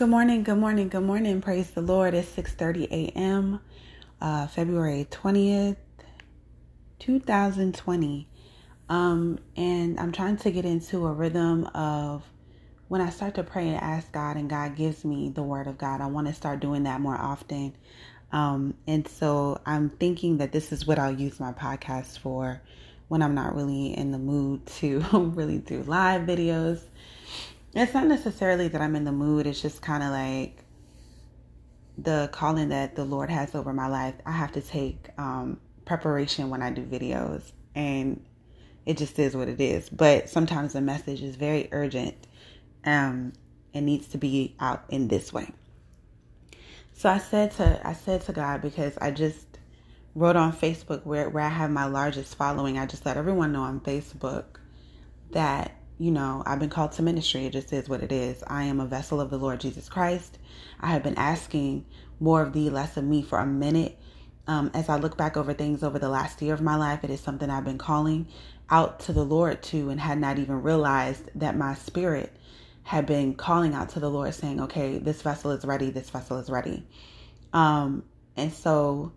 Good morning, good morning, good morning. Praise the Lord. It's 6:30 a.m. Uh, February 20th, 2020. Um, and I'm trying to get into a rhythm of when I start to pray and ask God and God gives me the word of God. I want to start doing that more often. Um, and so I'm thinking that this is what I'll use my podcast for when I'm not really in the mood to really do live videos it's not necessarily that I'm in the mood. It's just kind of like the calling that the Lord has over my life. I have to take um, preparation when I do videos, and it just is what it is. But sometimes the message is very urgent um, and needs to be out in this way. So I said to I said to God because I just wrote on Facebook where where I have my largest following. I just let everyone know on Facebook that you know, I've been called to ministry. It just is what it is. I am a vessel of the Lord Jesus Christ. I have been asking more of thee, less of me for a minute. Um, as I look back over things over the last year of my life, it is something I've been calling out to the Lord to and had not even realized that my spirit had been calling out to the Lord saying, okay, this vessel is ready. This vessel is ready. Um, and so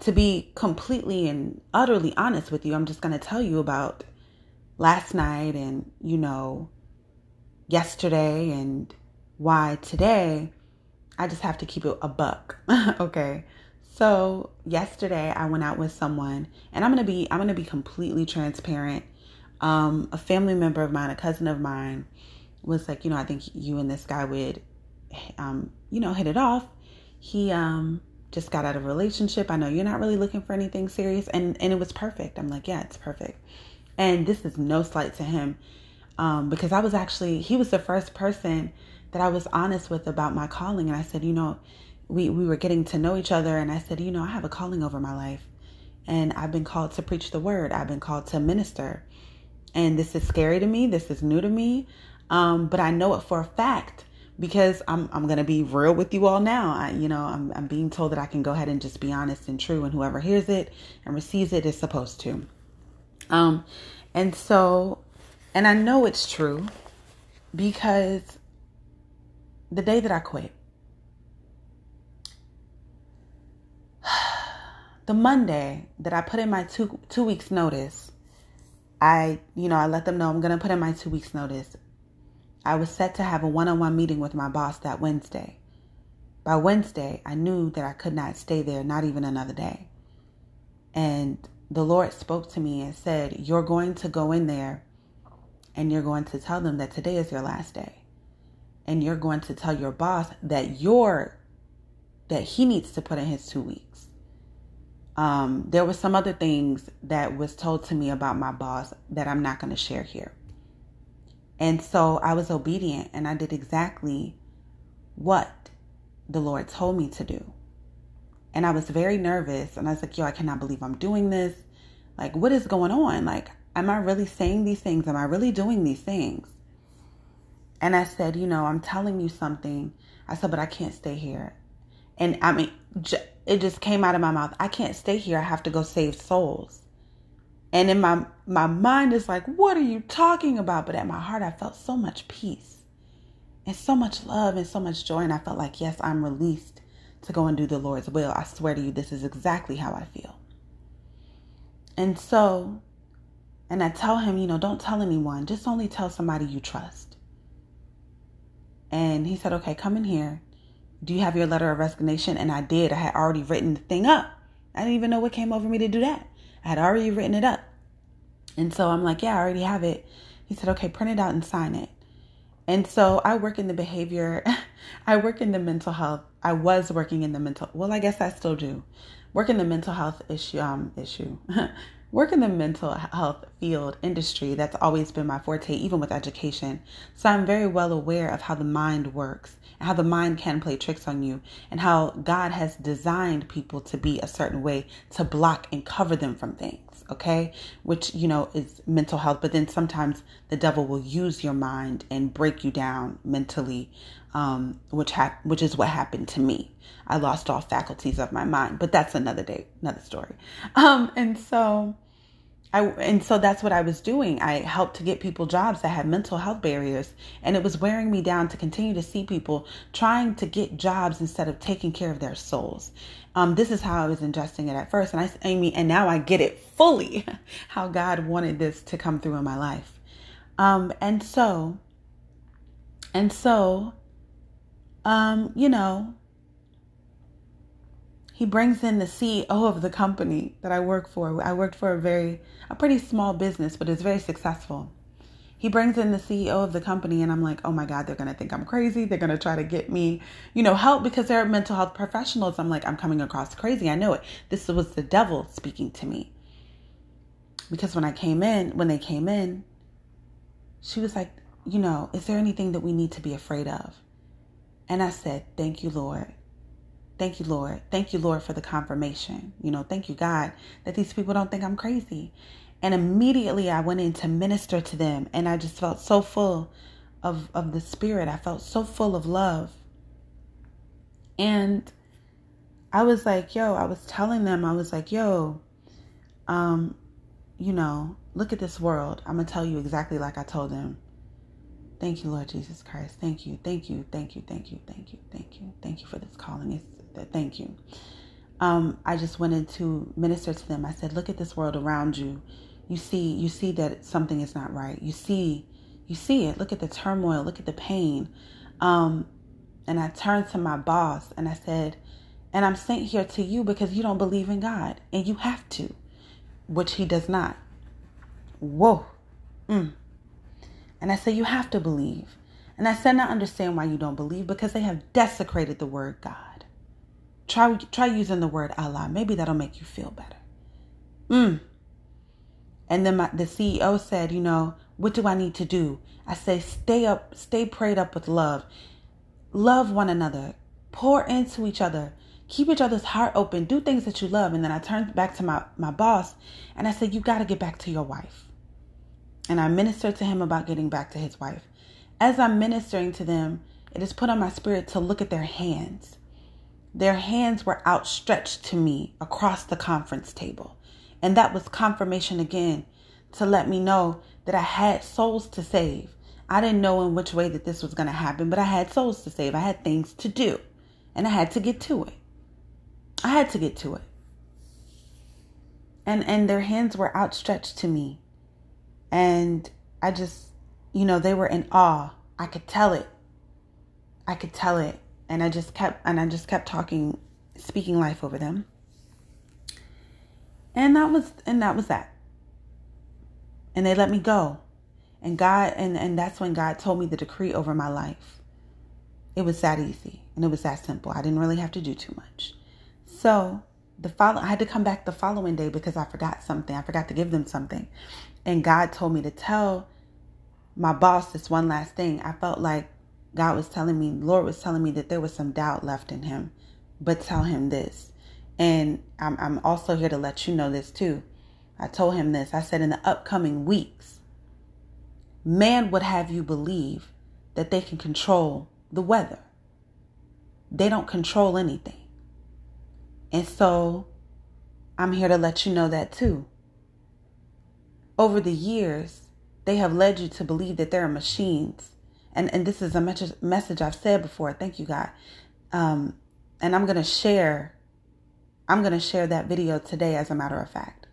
to be completely and utterly honest with you, I'm just going to tell you about last night and, you know, yesterday and why today, I just have to keep it a buck. okay. So yesterday I went out with someone and I'm going to be, I'm going to be completely transparent. Um, a family member of mine, a cousin of mine was like, you know, I think you and this guy would, um, you know, hit it off. He, um, just got out of a relationship. I know you're not really looking for anything serious. And, and it was perfect. I'm like, yeah, it's perfect. And this is no slight to him um, because I was actually, he was the first person that I was honest with about my calling. And I said, you know, we, we were getting to know each other. And I said, you know, I have a calling over my life. And I've been called to preach the word, I've been called to minister. And this is scary to me, this is new to me. Um, but I know it for a fact because I'm I'm gonna be real with you all now. I, you know, I'm I'm being told that I can go ahead and just be honest and true, and whoever hears it and receives it is supposed to. Um, and so, and I know it's true because the day that I quit, the Monday that I put in my two two weeks notice, I you know I let them know I'm gonna put in my two weeks notice. I was set to have a one-on-one meeting with my boss that Wednesday. By Wednesday, I knew that I could not stay there, not even another day. And the Lord spoke to me and said, You're going to go in there and you're going to tell them that today is your last day. And you're going to tell your boss that you're that he needs to put in his two weeks. Um, there was some other things that was told to me about my boss that I'm not going to share here. And so I was obedient and I did exactly what the Lord told me to do. And I was very nervous. And I was like, yo, I cannot believe I'm doing this. Like, what is going on? Like, am I really saying these things? Am I really doing these things? And I said, you know, I'm telling you something. I said, but I can't stay here. And I mean, it just came out of my mouth. I can't stay here. I have to go save souls. And in my my mind is like, what are you talking about? But at my heart, I felt so much peace and so much love and so much joy. And I felt like, yes, I'm released to go and do the Lord's will. I swear to you, this is exactly how I feel. And so, and I tell him, you know, don't tell anyone, just only tell somebody you trust. And he said, okay, come in here. Do you have your letter of resignation? And I did. I had already written the thing up. I didn't even know what came over me to do that. I had already written it up. And so I'm like, yeah, I already have it. He said, okay, print it out and sign it. And so I work in the behavior, I work in the mental health. I was working in the mental, well, I guess I still do. Work in the mental health issue, um, issue. work in the mental health field industry. That's always been my forte, even with education. So I'm very well aware of how the mind works and how the mind can play tricks on you and how God has designed people to be a certain way to block and cover them from things okay? Which, you know, is mental health. But then sometimes the devil will use your mind and break you down mentally, um, which, which is what happened to me. I lost all faculties of my mind, but that's another day, another story. Um, and so I, and so that's what I was doing. I helped to get people jobs that had mental health barriers, and it was wearing me down to continue to see people trying to get jobs instead of taking care of their souls. Um, this is how I was ingesting it at first, and I, I mean, and now I get it fully how God wanted this to come through in my life. Um, and so, and so, um, you know, he brings in the CEO of the company that I work for. I worked for a very, a pretty small business, but it's very successful. He brings in the CEO of the company, and I'm like, oh my God, they're going to think I'm crazy. They're going to try to get me, you know, help because they're mental health professionals. I'm like, I'm coming across crazy. I know it. This was the devil speaking to me. Because when I came in, when they came in, she was like, you know, is there anything that we need to be afraid of? And I said, thank you, Lord. Thank you, Lord. Thank you, Lord, for the confirmation. You know, thank you, God, that these people don't think I'm crazy. And immediately I went in to minister to them, and I just felt so full of, of the Spirit. I felt so full of love. And I was like, yo, I was telling them, I was like, yo, um, you know, look at this world. I'm going to tell you exactly like I told them. Thank you, Lord Jesus Christ. Thank you, thank you, thank you, thank you, thank you, thank you, thank you for this calling. It's thank you. Um, I just wanted to minister to them. I said, look at this world around you. You see, you see that something is not right. You see, you see it. Look at the turmoil. Look at the pain. Um, and I turned to my boss and I said, and I'm sent here to you because you don't believe in God and you have to, which he does not. Whoa. Mm. And I said, you have to believe. And I said, I understand why you don't believe because they have desecrated the word God. Try try using the word Allah. Maybe that'll make you feel better. Mm. And then my, the CEO said, you know, what do I need to do? I say, stay up, stay prayed up with love. Love one another. Pour into each other. Keep each other's heart open. Do things that you love. And then I turned back to my, my boss and I said, you got to get back to your wife. And I ministered to him about getting back to his wife. As I'm ministering to them, it is put on my spirit to look at their hands. Their hands were outstretched to me across the conference table. And that was confirmation again to let me know that I had souls to save. I didn't know in which way that this was going to happen, but I had souls to save. I had things to do, and I had to get to it. I had to get to it. And and their hands were outstretched to me. And I just, you know, they were in awe. I could tell it. I could tell it and I just kept and I just kept talking speaking life over them. And that was and that was that. And they let me go. And God and and that's when God told me the decree over my life. It was that easy and it was that simple. I didn't really have to do too much. So, the follow I had to come back the following day because I forgot something. I forgot to give them something. And God told me to tell my boss this one last thing. I felt like God was telling me, Lord was telling me that there was some doubt left in him, but tell him this. And I'm, I'm also here to let you know this too. I told him this. I said, in the upcoming weeks, man would have you believe that they can control the weather. They don't control anything. And so I'm here to let you know that too. Over the years, they have led you to believe that there are machines and and this is a message message I've said before. Thank you, God. Um, and I'm gonna share. I'm gonna share that video today, as a matter of fact.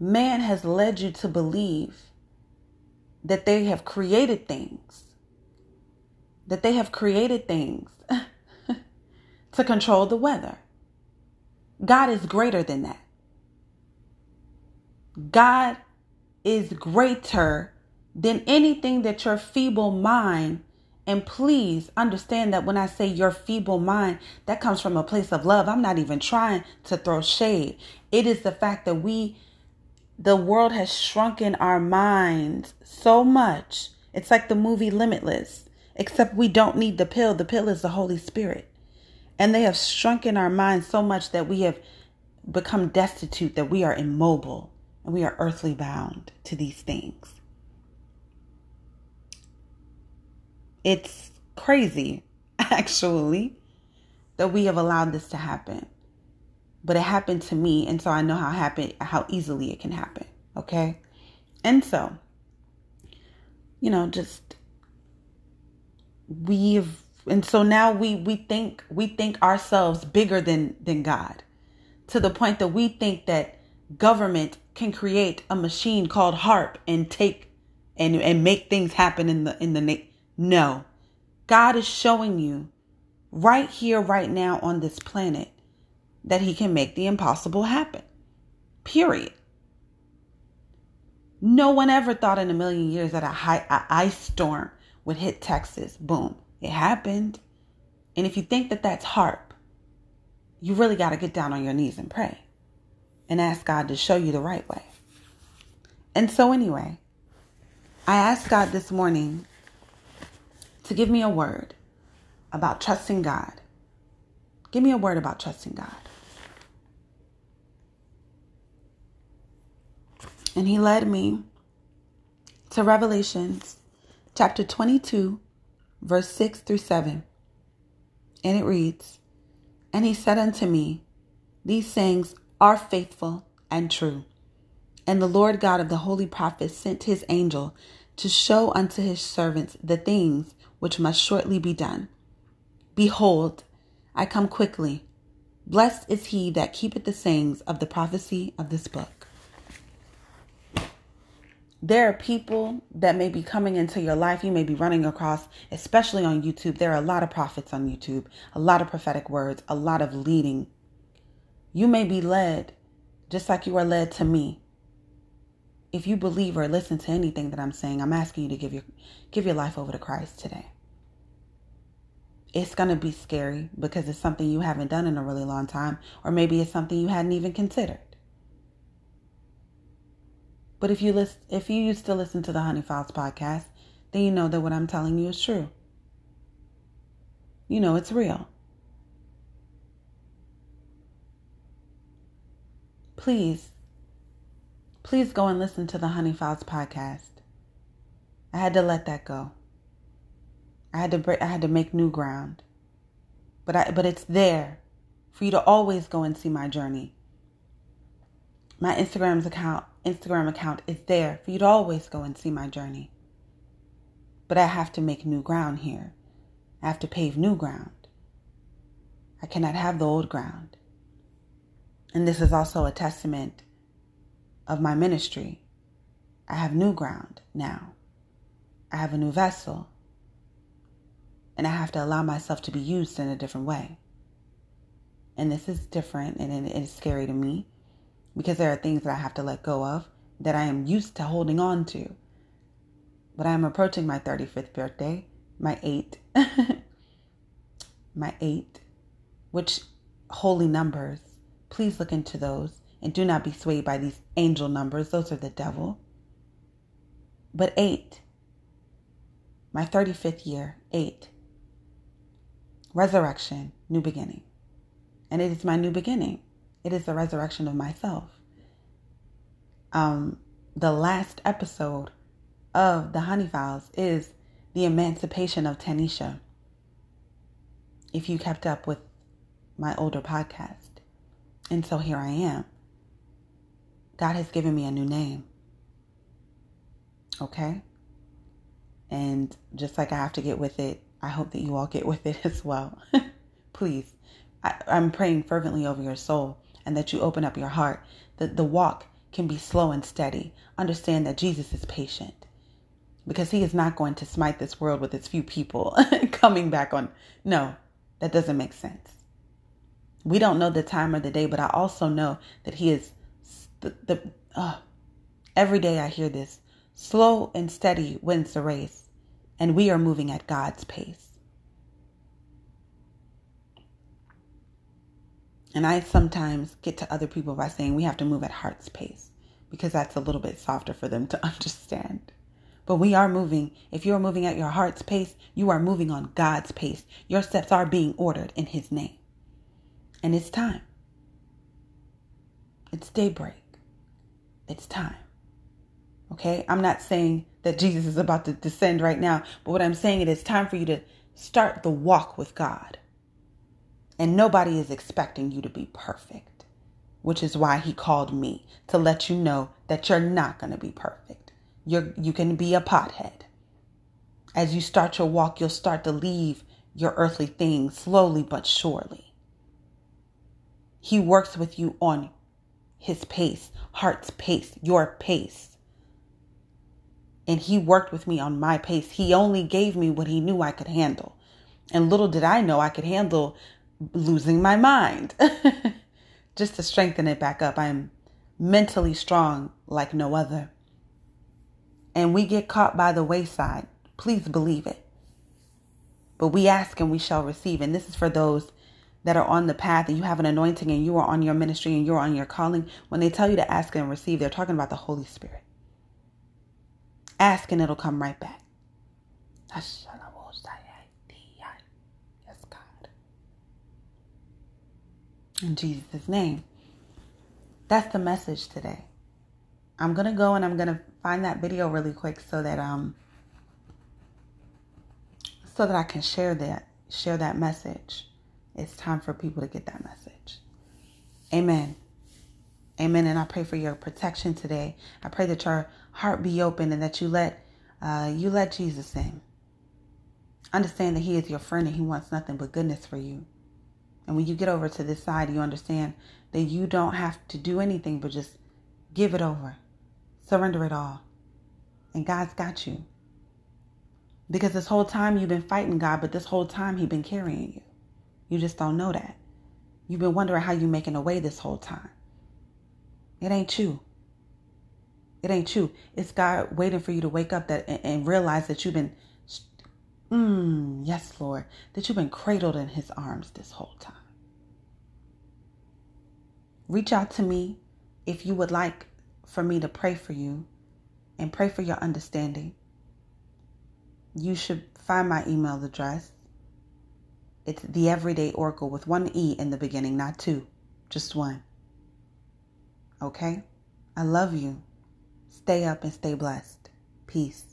Man has led you to believe that they have created things, that they have created things to control the weather. God is greater than that. God is greater than anything that your feeble mind and please understand that when I say your feeble mind, that comes from a place of love. I'm not even trying to throw shade. It is the fact that we, the world has shrunken our minds so much. It's like the movie Limitless, except we don't need the pill. The pill is the Holy Spirit. And they have shrunken our minds so much that we have become destitute, that we are immobile and we are earthly bound to these things. It's crazy, actually, that we have allowed this to happen. but it happened to me, and so I know how happen how easily it can happen. Okay, and so you know, just we've and so now we we think we think ourselves bigger than than God to the point that we think that government can create a machine called HAARP and take and and make things happen in the in the na- no. God is showing you right here right now on this planet that he can make the impossible happen. Period. No one ever thought in a million years that a high a ice storm would hit texas. Boom. It happened. And if you think that that's HAARP you really got to get down on your knees and pray and ask God to show you the right way. And so, anyway, I asked God this morning to give me a word about trusting God. Give me a word about trusting God. And He led me to Revelations chapter 22, verse 6 through 7. And it reads, And He said unto me, These sayings are faithful and true. And the Lord God of the holy prophets sent his angel to show unto his servants the things which must shortly be done. Behold, I come quickly. Blessed is he that keepeth the sayings of the prophecy of this book. There are people that may be coming into your life. You may be running across, especially on YouTube. There are a lot of prophets on YouTube, a lot of prophetic words, a lot of leading you may be led just like you are led to me. If you believe or listen to anything that I'm saying, I'm asking you to give your give your life over to Christ today. It's going to be scary because it's something you haven't done in a really long time or maybe it's something you hadn't even considered. But if you listen if you used to listen to the Honey Files podcast, then you know that what I'm telling you is true. You know it's real. Please, please go and listen to the Honey Files podcast. I had to let that go. I had to break, I had to make new ground. But I but it's there for you to always go and see my journey. My Instagram's account Instagram account is there for you to always go and see my journey. But I have to make new ground here. I have to pave new ground. I cannot have the old ground. And this is also a testament of my ministry. I have new ground now. I have a new vessel. And I have to allow myself to be used in a different way. And this is different and it is scary to me because there are things that I have to let go of that I am used to holding on to. But I am approaching my 35th birthday, my eight, my eight, which holy numbers Please look into those and do not be swayed by these angel numbers. Those are the devil. But eight, my 35th year, eight, resurrection, new beginning. And it is my new beginning. It is the resurrection of myself. Um, the last episode of the Honey Files is the emancipation of Tanisha. If you kept up with my older podcast. And so here I am. God has given me a new name. Okay? And just like I have to get with it, I hope that you all get with it as well. Please. I, am praying fervently over your soul and that you open up your heart, that the walk can be slow and steady. Understand that Jesus is patient because he is not going to smite this world with its few people coming back on. No, that doesn't make sense. We don't know the time or the day, but I also know that He is the, the uh, every day I hear this slow and steady wins the race, and we are moving at God's pace. And I sometimes get to other people by saying we have to move at heart's pace because that's a little bit softer for them to understand. But we are moving. If you're moving at your heart's pace, you are moving on God's pace. Your steps are being ordered in His name. And it's time. It's daybreak. It's time. Okay? I'm not saying that Jesus is about to descend right now, but what I'm saying is it is time for you to start the walk with God. And nobody is expecting you to be perfect. which is why he called me to let you know that you're not going to be perfect. You're, you can be a pothead. As you start your walk, you'll start to leave your earthly things slowly but surely. He works with you on his pace, heart's pace, your pace. And he worked with me on my pace. He only gave me what he knew I could handle. And little did I know I could handle losing my mind. Just to strengthen it back up, I am mentally strong like no other. And we get caught by the wayside. Please believe it. But we ask and we shall receive. And this is for those that are on the path and you have an anointing and you are on your ministry and you're on your calling. When they tell you to ask and receive, they're talking about the Holy Spirit. Ask and it'll come right back. Yes, God. In Jesus' name. That's the message today. I'm gonna go and I'm gonna find that video really quick so that um so that I can share that share that message. It's time for people to get that message. Amen. Amen. And I pray for your protection today. I pray that your heart be open and that you let uh, you let Jesus in. Understand that He is your friend and He wants nothing but goodness for you. And when you get over to this side, you understand that you don't have to do anything but just give it over, surrender it all. And God's got you. Because this whole time you've been fighting God, but this whole time He's been carrying you. You just don't know that. You've been wondering how you're making away this whole time. It ain't you. It ain't you. It's God waiting for you to wake up that and, and realize that you've been, mm, yes, Lord, that you've been cradled in His arms this whole time. Reach out to me if you would like for me to pray for you and pray for your understanding. You should find my email address it's the everyday oracle with one E in the beginning, not two, just one. Okay? I love you. Stay up and stay blessed. Peace.